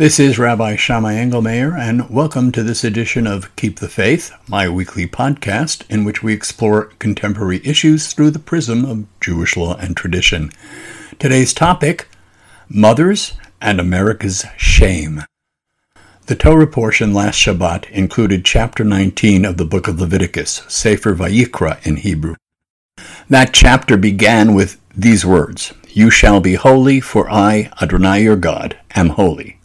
This is Rabbi Shammai Engelmayer, and welcome to this edition of Keep the Faith, my weekly podcast in which we explore contemporary issues through the prism of Jewish law and tradition. Today's topic Mothers and America's Shame. The Torah portion last Shabbat included chapter 19 of the book of Leviticus, Sefer Vayikra in Hebrew. That chapter began with these words You shall be holy, for I, Adonai your God, am holy.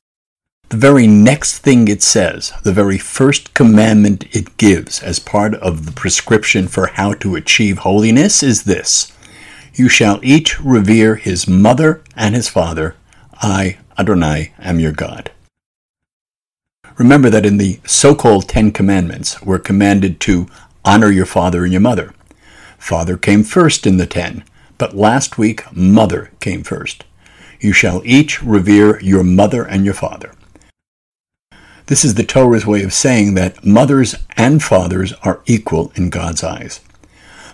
The very next thing it says, the very first commandment it gives as part of the prescription for how to achieve holiness is this You shall each revere his mother and his father. I, Adonai, am your God. Remember that in the so called Ten Commandments, we're commanded to honor your father and your mother. Father came first in the ten, but last week, mother came first. You shall each revere your mother and your father. This is the Torah's way of saying that mothers and fathers are equal in God's eyes.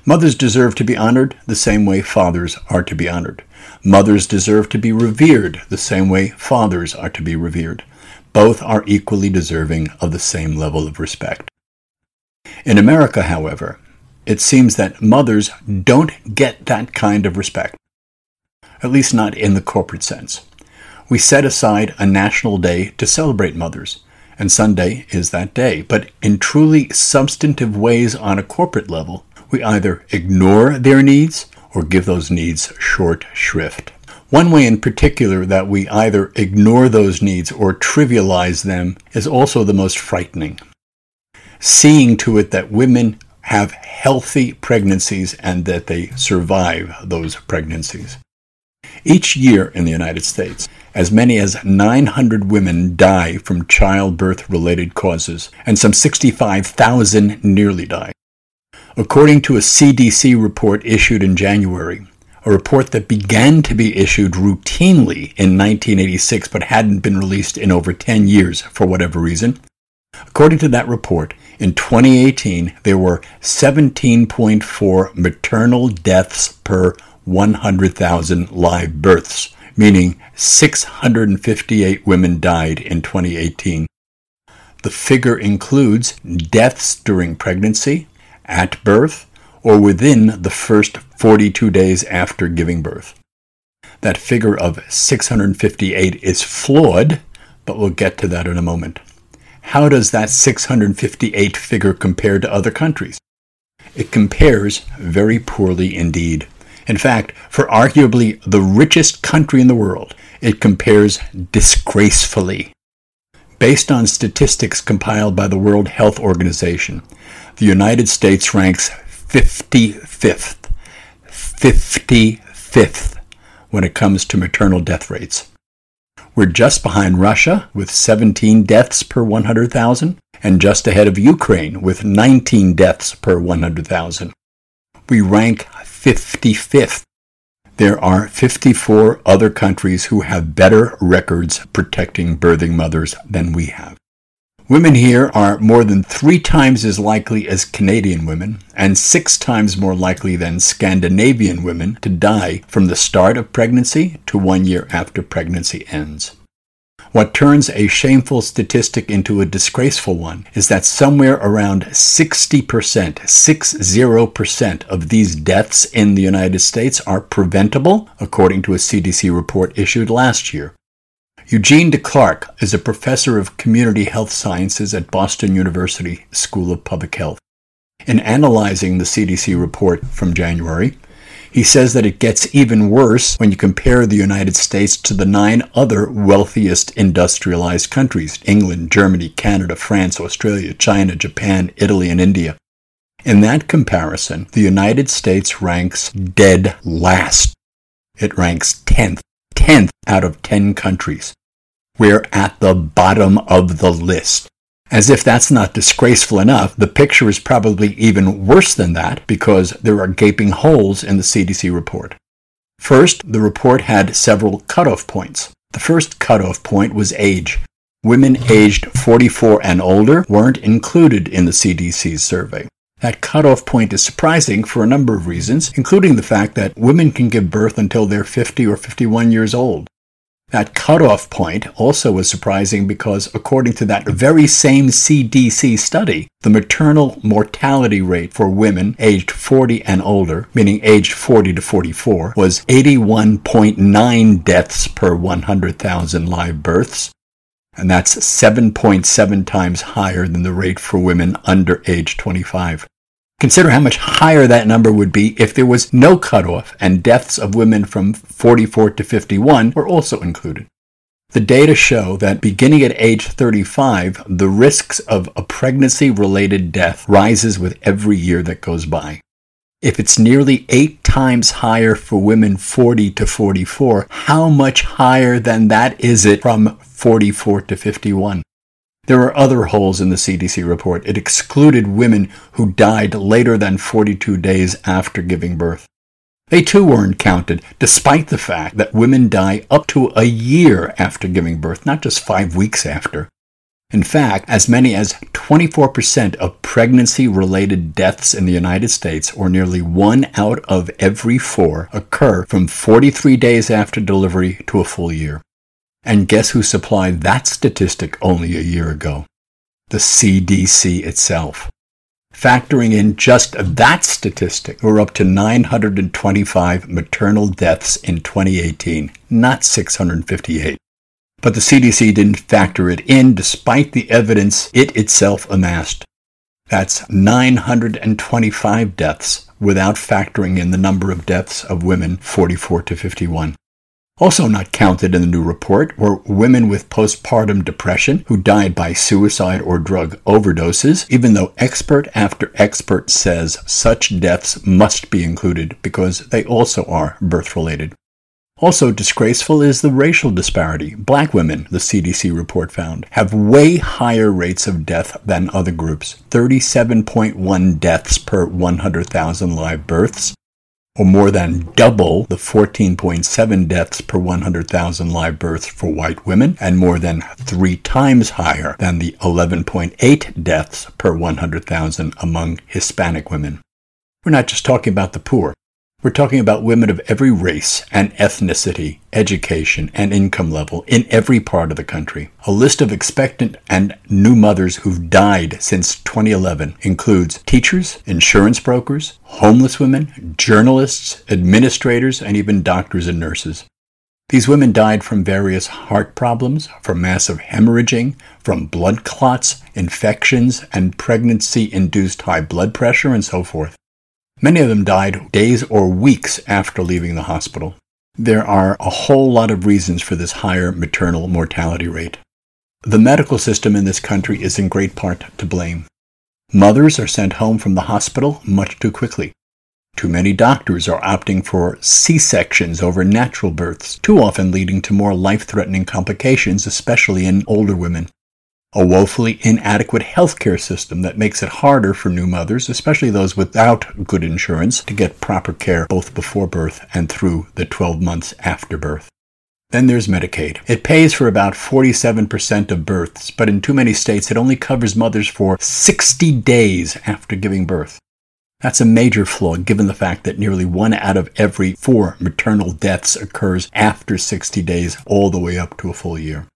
Mothers deserve to be honored the same way fathers are to be honored. Mothers deserve to be revered the same way fathers are to be revered. Both are equally deserving of the same level of respect. In America, however, it seems that mothers don't get that kind of respect, at least not in the corporate sense. We set aside a national day to celebrate mothers, and Sunday is that day. But in truly substantive ways on a corporate level, we either ignore their needs or give those needs short shrift. One way in particular that we either ignore those needs or trivialize them is also the most frightening. Seeing to it that women have healthy pregnancies and that they survive those pregnancies. Each year in the United States, as many as 900 women die from childbirth related causes, and some 65,000 nearly die. According to a CDC report issued in January, a report that began to be issued routinely in 1986 but hadn't been released in over 10 years for whatever reason. According to that report, in 2018, there were 17.4 maternal deaths per 100,000 live births, meaning 658 women died in 2018. The figure includes deaths during pregnancy, at birth, or within the first 42 days after giving birth. That figure of 658 is flawed, but we'll get to that in a moment. How does that 658 figure compare to other countries? It compares very poorly indeed. In fact, for arguably the richest country in the world, it compares disgracefully. Based on statistics compiled by the World Health Organization, the United States ranks 55th, 55th when it comes to maternal death rates. We're just behind Russia with 17 deaths per 100,000 and just ahead of Ukraine with 19 deaths per 100,000. We rank 55th. There are 54 other countries who have better records protecting birthing mothers than we have. Women here are more than three times as likely as Canadian women and six times more likely than Scandinavian women to die from the start of pregnancy to one year after pregnancy ends. What turns a shameful statistic into a disgraceful one is that somewhere around 60%, 60% of these deaths in the United States are preventable, according to a CDC report issued last year. Eugene Declercq is a professor of community health sciences at Boston University School of Public Health. In analyzing the CDC report from January, he says that it gets even worse when you compare the United States to the nine other wealthiest industrialized countries England, Germany, Canada, France, Australia, China, Japan, Italy, and India. In that comparison, the United States ranks dead last. It ranks 10th, 10th out of 10 countries. We're at the bottom of the list. As if that's not disgraceful enough, the picture is probably even worse than that because there are gaping holes in the CDC report. First, the report had several cutoff points. The first cutoff point was age. Women aged 44 and older weren't included in the CDC's survey. That cutoff point is surprising for a number of reasons, including the fact that women can give birth until they're 50 or 51 years old. That cutoff point also was surprising because, according to that very same CDC study, the maternal mortality rate for women aged 40 and older, meaning aged 40 to 44, was 81.9 deaths per 100,000 live births. And that's 7.7 times higher than the rate for women under age 25. Consider how much higher that number would be if there was no cutoff and deaths of women from 44 to 51 were also included. The data show that beginning at age 35, the risks of a pregnancy related death rises with every year that goes by. If it's nearly eight times higher for women 40 to 44, how much higher than that is it from 44 to 51? There are other holes in the CDC report. It excluded women who died later than 42 days after giving birth. They too weren't counted, despite the fact that women die up to a year after giving birth, not just five weeks after. In fact, as many as 24% of pregnancy related deaths in the United States, or nearly one out of every four, occur from 43 days after delivery to a full year. And guess who supplied that statistic only a year ago? The CDC itself. Factoring in just that statistic, we're up to 925 maternal deaths in 2018, not 658. But the CDC didn't factor it in despite the evidence it itself amassed. That's 925 deaths without factoring in the number of deaths of women 44 to 51. Also not counted in the new report were women with postpartum depression who died by suicide or drug overdoses, even though expert after expert says such deaths must be included because they also are birth related. Also disgraceful is the racial disparity. Black women, the CDC report found, have way higher rates of death than other groups 37.1 deaths per 100,000 live births, or more than double the 14.7 deaths per 100,000 live births for white women, and more than three times higher than the 11.8 deaths per 100,000 among Hispanic women. We're not just talking about the poor. We're talking about women of every race and ethnicity, education, and income level in every part of the country. A list of expectant and new mothers who've died since 2011 includes teachers, insurance brokers, homeless women, journalists, administrators, and even doctors and nurses. These women died from various heart problems, from massive hemorrhaging, from blood clots, infections, and pregnancy induced high blood pressure, and so forth. Many of them died days or weeks after leaving the hospital. There are a whole lot of reasons for this higher maternal mortality rate. The medical system in this country is in great part to blame. Mothers are sent home from the hospital much too quickly. Too many doctors are opting for C sections over natural births, too often leading to more life threatening complications, especially in older women a woefully inadequate healthcare system that makes it harder for new mothers, especially those without good insurance, to get proper care both before birth and through the 12 months after birth. Then there's Medicaid. It pays for about 47% of births, but in too many states it only covers mothers for 60 days after giving birth. That's a major flaw given the fact that nearly one out of every four maternal deaths occurs after 60 days all the way up to a full year.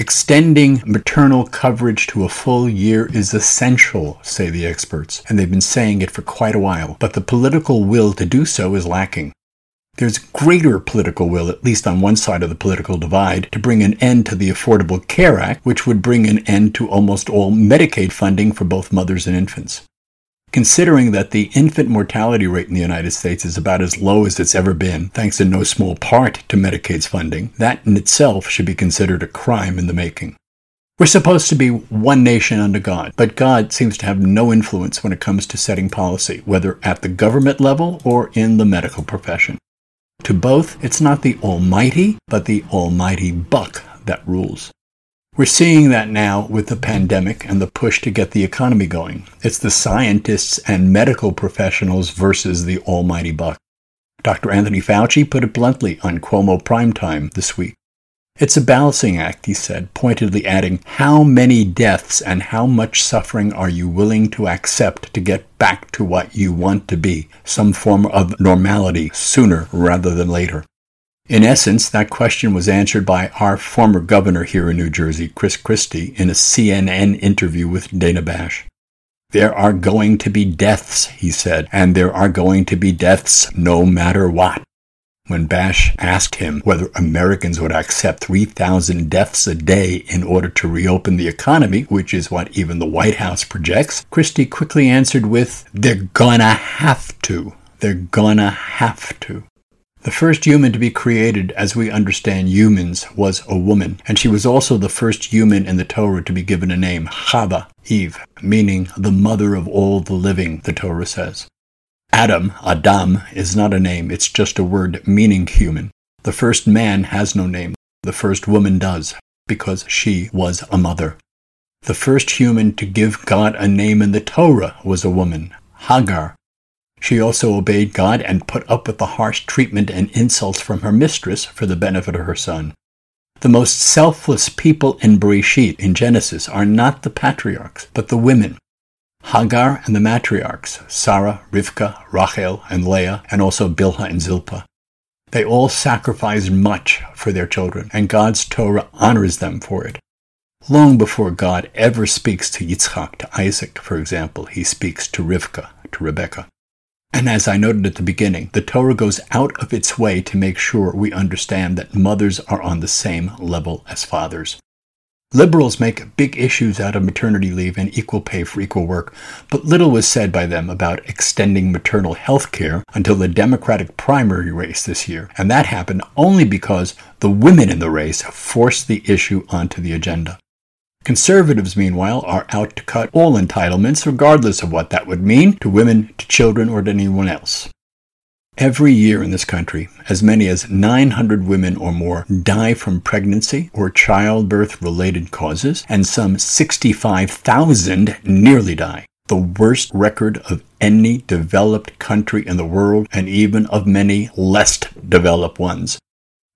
Extending maternal coverage to a full year is essential, say the experts, and they've been saying it for quite a while, but the political will to do so is lacking. There's greater political will, at least on one side of the political divide, to bring an end to the Affordable Care Act, which would bring an end to almost all Medicaid funding for both mothers and infants. Considering that the infant mortality rate in the United States is about as low as it's ever been, thanks in no small part to Medicaid's funding, that in itself should be considered a crime in the making. We're supposed to be one nation under God, but God seems to have no influence when it comes to setting policy, whether at the government level or in the medical profession. To both, it's not the Almighty, but the Almighty Buck that rules. We're seeing that now with the pandemic and the push to get the economy going. It's the scientists and medical professionals versus the almighty buck. Dr. Anthony Fauci put it bluntly on Cuomo Primetime this week. It's a balancing act, he said, pointedly adding, How many deaths and how much suffering are you willing to accept to get back to what you want to be, some form of normality, sooner rather than later? In essence, that question was answered by our former governor here in New Jersey, Chris Christie, in a CNN interview with Dana Bash. There are going to be deaths, he said, and there are going to be deaths no matter what. When Bash asked him whether Americans would accept 3,000 deaths a day in order to reopen the economy, which is what even the White House projects, Christie quickly answered with, They're gonna have to. They're gonna have to. The first human to be created as we understand humans was a woman, and she was also the first human in the Torah to be given a name, Chava, Eve, meaning the mother of all the living, the Torah says. Adam, Adam, is not a name, it's just a word meaning human. The first man has no name, the first woman does, because she was a mother. The first human to give God a name in the Torah was a woman, Hagar. She also obeyed God and put up with the harsh treatment and insults from her mistress for the benefit of her son. The most selfless people in Bereshit, in Genesis, are not the patriarchs, but the women. Hagar and the matriarchs, Sarah, Rivka, Rachel, and Leah, and also Bilhah and Zilpah. They all sacrificed much for their children, and God's Torah honors them for it. Long before God ever speaks to Yitzchak, to Isaac, for example, he speaks to Rivka, to Rebekah. And as I noted at the beginning, the Torah goes out of its way to make sure we understand that mothers are on the same level as fathers. Liberals make big issues out of maternity leave and equal pay for equal work, but little was said by them about extending maternal health care until the Democratic primary race this year, and that happened only because the women in the race forced the issue onto the agenda. Conservatives, meanwhile, are out to cut all entitlements, regardless of what that would mean to women, to children, or to anyone else. Every year in this country, as many as 900 women or more die from pregnancy or childbirth related causes, and some 65,000 nearly die. The worst record of any developed country in the world, and even of many less developed ones.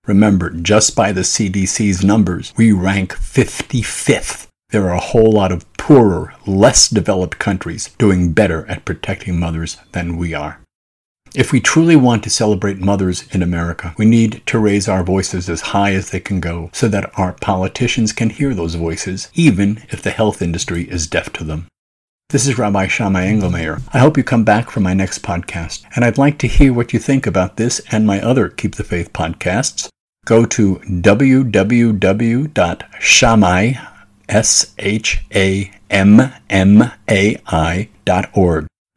Remember, just by the CDC's numbers, we rank 55th. There are a whole lot of poorer, less developed countries doing better at protecting mothers than we are. If we truly want to celebrate mothers in America, we need to raise our voices as high as they can go so that our politicians can hear those voices, even if the health industry is deaf to them. This is Rabbi Shammai Engelmayer. I hope you come back for my next podcast, and I'd like to hear what you think about this and my other Keep the Faith podcasts. Go to www.shammai,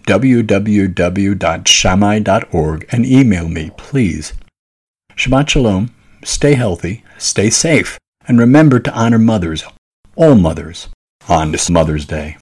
www.shammai.org and email me, please. Shabbat Shalom, stay healthy, stay safe, and remember to honor mothers, all mothers, on this Mother's Day.